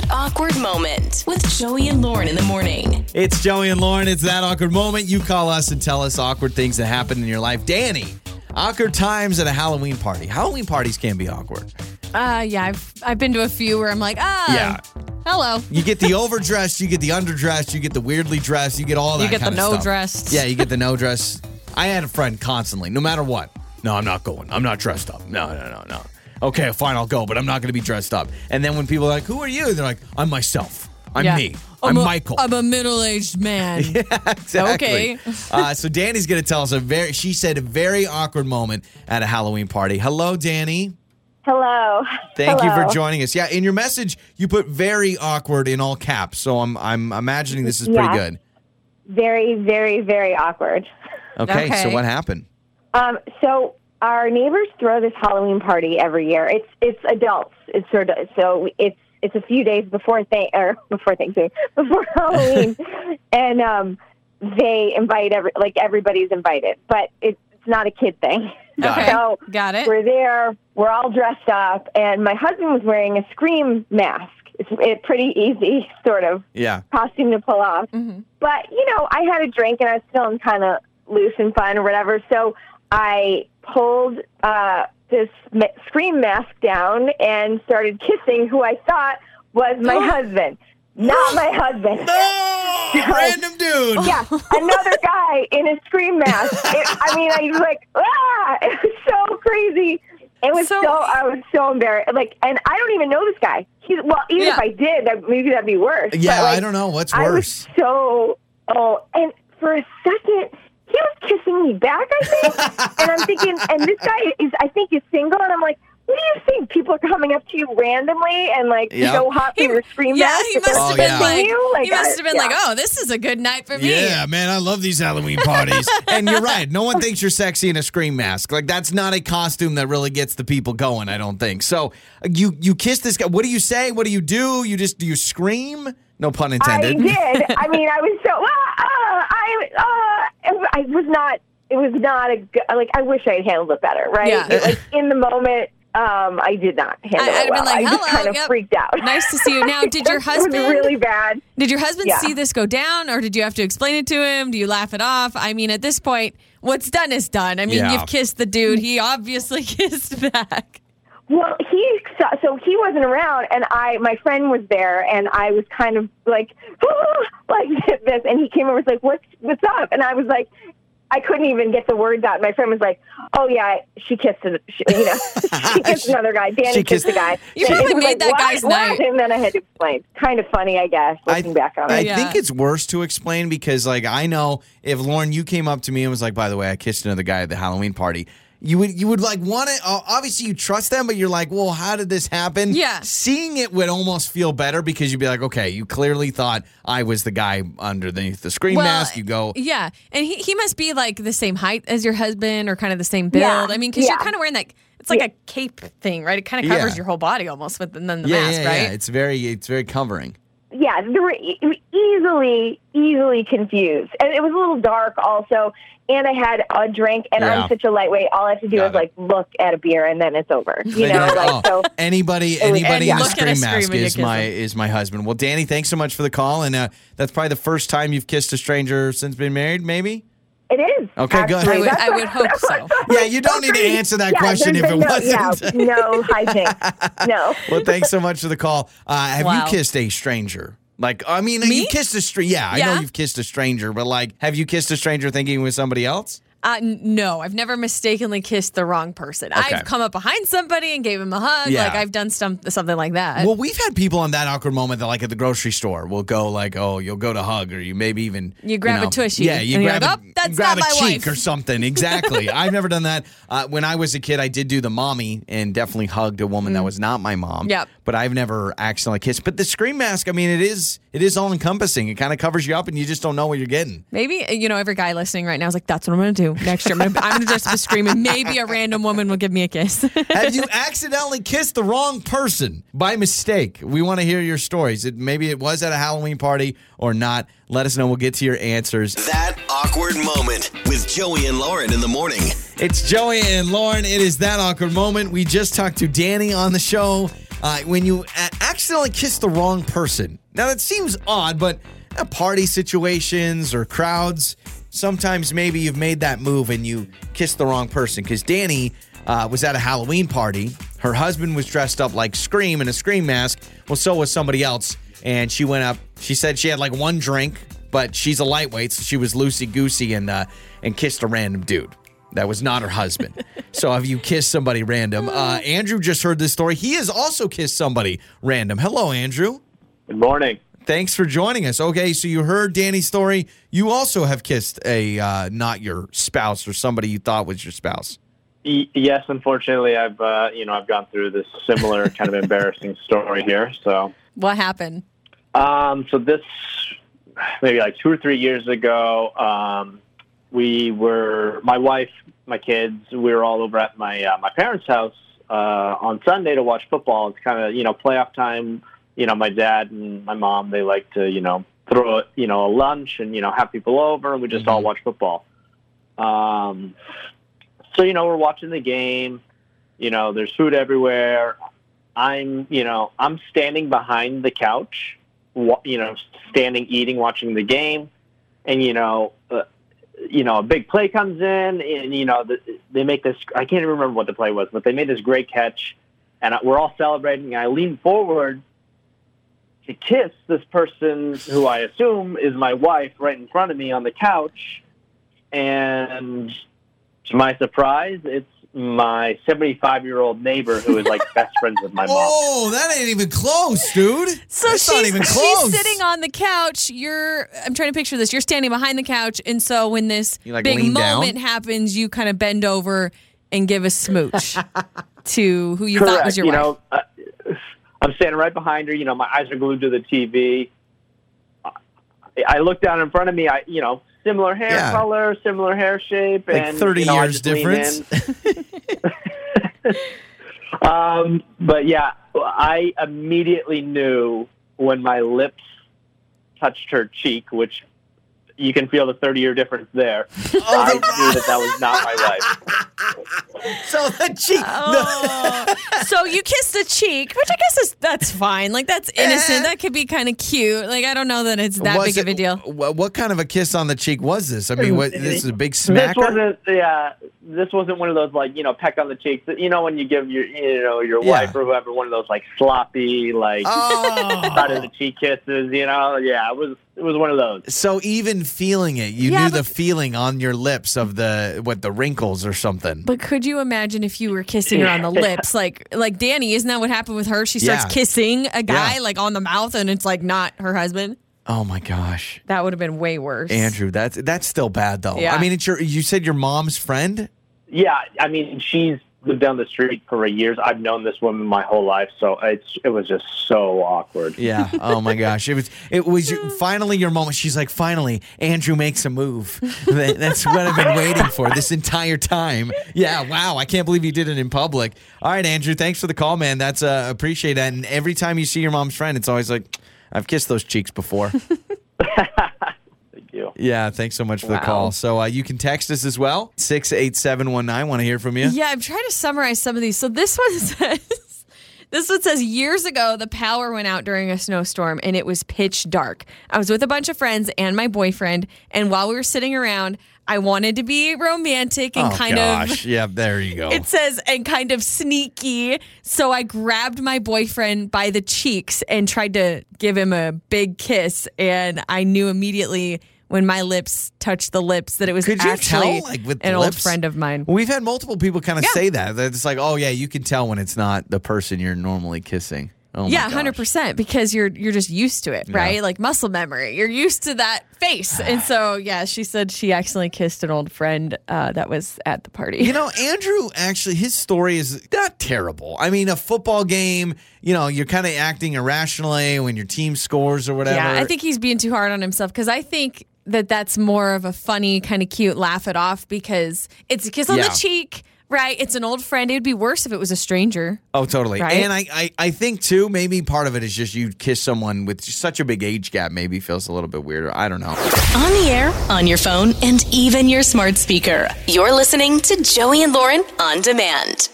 That Awkward Moment with Joey and Lauren in the morning. It's Joey and Lauren. It's that awkward moment. You call us and tell us awkward things that happen in your life. Dani, awkward times at a Halloween party. Halloween parties can be awkward. Uh, yeah, I've I've been to a few where I'm like, ah, Yeah. hello. You get the overdressed, you get the underdressed, you get the weirdly dressed, you get all that You get the of no stuff. dressed. Yeah, you get the no dress. I had a friend constantly, no matter what. No, I'm not going. I'm not dressed up. No, no, no, no. Okay, fine, I'll go, but I'm not going to be dressed up. And then when people are like, "Who are you?" They're like, "I'm myself. I'm Yeah. me. I'm, a, Michael." I'm a middle-aged man. exactly. Okay. uh, so Dani's going to tell us a very. She said a very awkward moment at a Halloween party. Hello, Dani. Hello. Thank you for joining us. Yeah, in your message, you put very awkward in all caps. So I'm I'm imagining this is pretty good. Very, very, very awkward. Okay, so what happened? Um, so our neighbors throw this Halloween party every year. It's it's adults. It's sort of so it's it's a few days before th- or before Thanksgiving, before Halloween, and um, they invite every like everybody's invited, but it's it's not a kid thing. Got it. Okay, got it. we're there. We're all dressed up, and my husband was wearing a scream mask. It's a pretty easy sort of Yeah. costume to pull off. Mhm. But, you know, I had a drink and I was feeling kind of loose and fun or whatever. So I pulled uh, this ma- scream mask down and started kissing who I thought was my husband. Not my husband. No, random dude. Yeah, another guy in a scream mask. It, I mean, I was like, ah! It was so crazy. It was So- so, I was so embarrassed. Like, and I don't even know this guy. He's well, even Yeah. if I did, that maybe that'd be worse. Yeah, like, I don't know what's I was worse. so oh, and for a second he me back. I think, and I'm thinking, and this guy is, I think, is single, and I'm like. What do you think? People are coming up to you randomly and like Yeah. so hot for He- your scream yeah, mask. he if they're must have been yeah. like, kissing he must have been yeah. like, oh, this is a good night for me. Yeah, man, I love these Halloween parties. and you're right. No one thinks you're sexy in a scream mask. Like that's not a costume that really gets the people going, I don't think. So, uh, you you kiss this guy. What do you say? What do you do? You just do you scream? No pun I intended. did. I mean, I was so. Ah, I uh, I was not. It was not a good. Like I wish I had handled it better. Right. Yeah. It- like in the moment, um, I did not handle I- I'd it have been well. like, I just kind of yep. freaked out. Nice to see you. Now, did your It husband- was really bad. Did your husband Yeah. see this go down, or did you have to explain it to him? Do you laugh it off? I mean, at this point, what's done is done. I mean, Yeah. you've kissed the dude. He obviously kissed back. Well, he so- so he wasn't around, and I my friend was there, and I was kind of like like this, and he came over and was like, "What's what's up?" And I was like. I couldn't even get the words out. My friend was like, "Oh yeah, she kissed, a, she, you know, she kissed another guy. Dani She kissed, kissed- the guy." You And probably he made like, that "What? guy's What?" night. And then I had to explain. Kind of funny, I guess, looking back on I it. Yeah. think it's worse to explain because, like, I know if Lauren, you came up to me and was like, "By the way, I kissed another guy at the Halloween party," you would you would like want to. Uh, obviously, you trust them, but you're like, "Well, how did this happen?" Yeah. Seeing it would almost feel better because you'd be like, "Okay, you clearly thought I was the guy underneath the scream Well, mask." You go, Yeah, and he, he must be like the same height as your husband, or kind of the same build. Yeah, I mean, because you're kind of wearing that. It's like a cape thing, right? It kind of covers Yeah. your whole body almost, with and then the "Yeah, mask, yeah, right? yeah." It's very it's very covering. Yeah, they were e- easily, easily confused. And it was a little dark also. And I had a drink, and Yeah. I'm such a lightweight. All I have to do Got is it. like look at a beer, and then it's over. You know, like oh, so. anybody anybody yeah. in a Look scream scream mask and is my them. is my husband. Well, Dani, thanks so much for the call, and uh, that's probably the first time you've kissed a stranger since being married, maybe. It is. Okay, good. I would- I would hope so. Yeah, you don't need to answer that Yeah, question if it been no, wasn't. Yeah, no hijinks. No. Well, thanks so much for the call. Uh, have Wow. you kissed a stranger? Like, I mean, Me? you kissed a stranger. Yeah, I know you've kissed a stranger, but like, have you kissed a stranger thinking with somebody else? Uh, no, I've never mistakenly kissed the wrong person. Okay. I've come up behind somebody and gave him a hug. Yeah. Like I've done some, something like that. Well, we've had people on that awkward moment that, like, at the grocery store, will go like, "Oh, you'll go to hug," or you maybe even You grab a know, tushy, Yeah, you grab like, a, "Oh, that's grab not a my cheek wife." or something. Exactly. I've never done that. Uh, when I was a kid, I did do the mommy and definitely hugged a woman that was not my mom. Mm. Yep. But I've never accidentally kissed. But the scream mask, I mean, it is it is all encompassing. It kind of covers you up, and you just don't know what you're getting. Maybe you know every guy listening right now is like, "That's what I'm going to do next year. I'm going to I'm dress up as screaming. Maybe a random woman will give me a kiss." Have you accidentally kissed the wrong person by mistake? We want to hear your stories. It, maybe it was at a Halloween party or not. Let us know. We'll get to your answers. That awkward moment with Joey and Lauren in the morning. It's Joey and Lauren. It is that awkward moment. We just talked to Dani on the show. uh, when you accidentally kiss the wrong person. Now that seems odd, but uh, party situations or crowds, sometimes maybe you've made that move and you kissed the wrong person. Because Dani uh, was at a Halloween party. Her husband was dressed up like Scream in a Scream mask. Well, so was somebody else. And she went up. She said she had like one drink, but she's a lightweight, so she was loosey goosey and uh, and kissed a random dude. That was not her husband. so have you kissed somebody random? Uh, Andrew just heard this story. He has also kissed somebody random. Hello, Andrew. Good morning. Thanks for joining us. Okay, so you heard Dani's story. You also have kissed a uh, not your spouse or somebody you thought was your spouse. Y- yes, unfortunately, I've uh, you know I've gone through this similar kind of embarrassing story here. So, What happened? um, so this maybe like two or three years ago, um, we were my wife, my kids, we were all over at my uh, my parents' house uh, on Sunday to watch football. It's kind of you know playoff time. You know, my dad and my mom they like to you know throw you know a lunch and you know have people over, and we just all watch football. Um, so you know we're watching the game. You know, there's food everywhere. I'm you know I'm standing behind the couch, you know, standing eating, watching the game, and you know. Uh, you know, a big play comes in, and you know the, they make this. I can't even remember what the play was, but they made this great catch, and we're all celebrating. And I lean forward to kiss this person who I assume is my wife right in front of me on the couch, and to my surprise, it's my 75 year old neighbor who is like best friends with my mom. Oh, that ain't even close, dude. So That's she's, not even close. she's sitting on the couch. You're I'm trying to picture this. You're standing behind the couch, and so when this You, like, big lean down? moment happens, you kind of bend over and give a smooch to who you thought was your you wife. know, uh, I'm standing right behind her. You know, my eyes are glued to the TV. I look down in front of me. I, you know, similar hair Yeah. color, similar hair shape, Like and 30 you know, I years just lean difference. in. um, but yeah, I immediately knew when my lips touched her cheek, which you can feel the 30 year difference there. Oh, I knew that that was not my wife. so the cheek. Oh, so you kissed the cheek, which I guess is that's fine. Like that's eh. innocent. That could be kind of cute. Like I don't know that it's that Was big of a deal. wh- What kind of a kiss on the cheek was this? I mean, what, this is a big smack. This wasn't, yeah. This wasn't one of those like you know peck on the cheeks. You know when you give your you know your Yeah. wife or whoever one of those like sloppy like Oh. side of the cheek kisses. You know, yeah. It was it was one of those. So even feeling it, you Yeah, knew but- the feeling on your lips of the what the wrinkles or something. But could you imagine if you were kissing her on the lips, like like Dani? Isn't that what happened with her? She starts Yeah. kissing a guy Yeah. like on the mouth, and it's like not her husband. Oh my gosh, That would have been way worse. Andrew, that's that's still bad though. Yeah. I mean, it's your. You said your mom's friend. Yeah, I mean she's lived down the street for years. I've known this woman my whole life, so it's it was just so awkward. Yeah. Oh my gosh. It was. It was finally your moment. She's like, finally, Andrew makes a move. That's what I've been waiting for this entire time. Yeah. Wow. I can't believe you did it in public. All right, Andrew. Thanks for the call, man. That's uh, appreciate that. And every time you see your mom's friend, it's always like, I've kissed those cheeks before. Thank you. yeah. Thanks so much for the call. So uh, you can text us as well. Six eight seven one nine. Want to hear from you? Yeah, I'm trying to summarize some of these. So this one says. This one says years ago the power went out during a snowstorm and it was pitch dark. I was with a bunch of friends and my boyfriend, and while we were sitting around, I wanted to be romantic and oh kind of gosh. Yeah. There you go. It says, and kind of sneaky. So I grabbed my boyfriend by the cheeks and tried to give him a big kiss. And I knew immediately when my lips touched the lips that it was Could you actually tell, like, with an old lips? friend of mine. We've had multiple people kind of Yeah. say that. That It's like, oh yeah, you can tell when it's not the person you're normally kissing. Oh my yeah, gosh. hundred percent. Because you're you're just used to it, right? Like muscle memory. You're used to that face, and so yeah, she said she accidentally kissed an old friend uh, that was at the party. You know, Andrew actually, his story is not terrible. I mean, a football game, you know, you're kind of acting irrationally when your team scores or whatever. Yeah, I think he's being too hard on himself because I think that that's more of a funny, kind of cute laugh it off because it's a kiss on Yeah. the cheek, right? It's an old friend. It would be worse if it was a stranger. Oh, totally. Right? And I, I, I think too, maybe part of it is just you kiss someone with such a big age gap, maybe feels a little bit weirder. I don't know. On the air, on your phone, and even your smart speaker. You're listening to Joey and Lauren on demand.